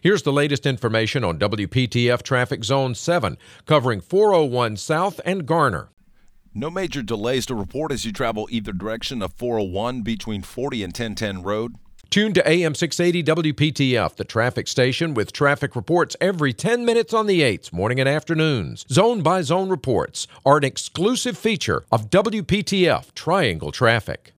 Here's the latest information on WPTF Traffic Zone 7, covering 401 South and Garner. No major delays to report as you travel either direction of 401 between 40 and 1010 Road. Tune to AM 680 WPTF, the traffic station with traffic reports every 10 minutes on the 8s, morning and afternoons. Zone by zone reports are an exclusive feature of WPTF Triangle Traffic.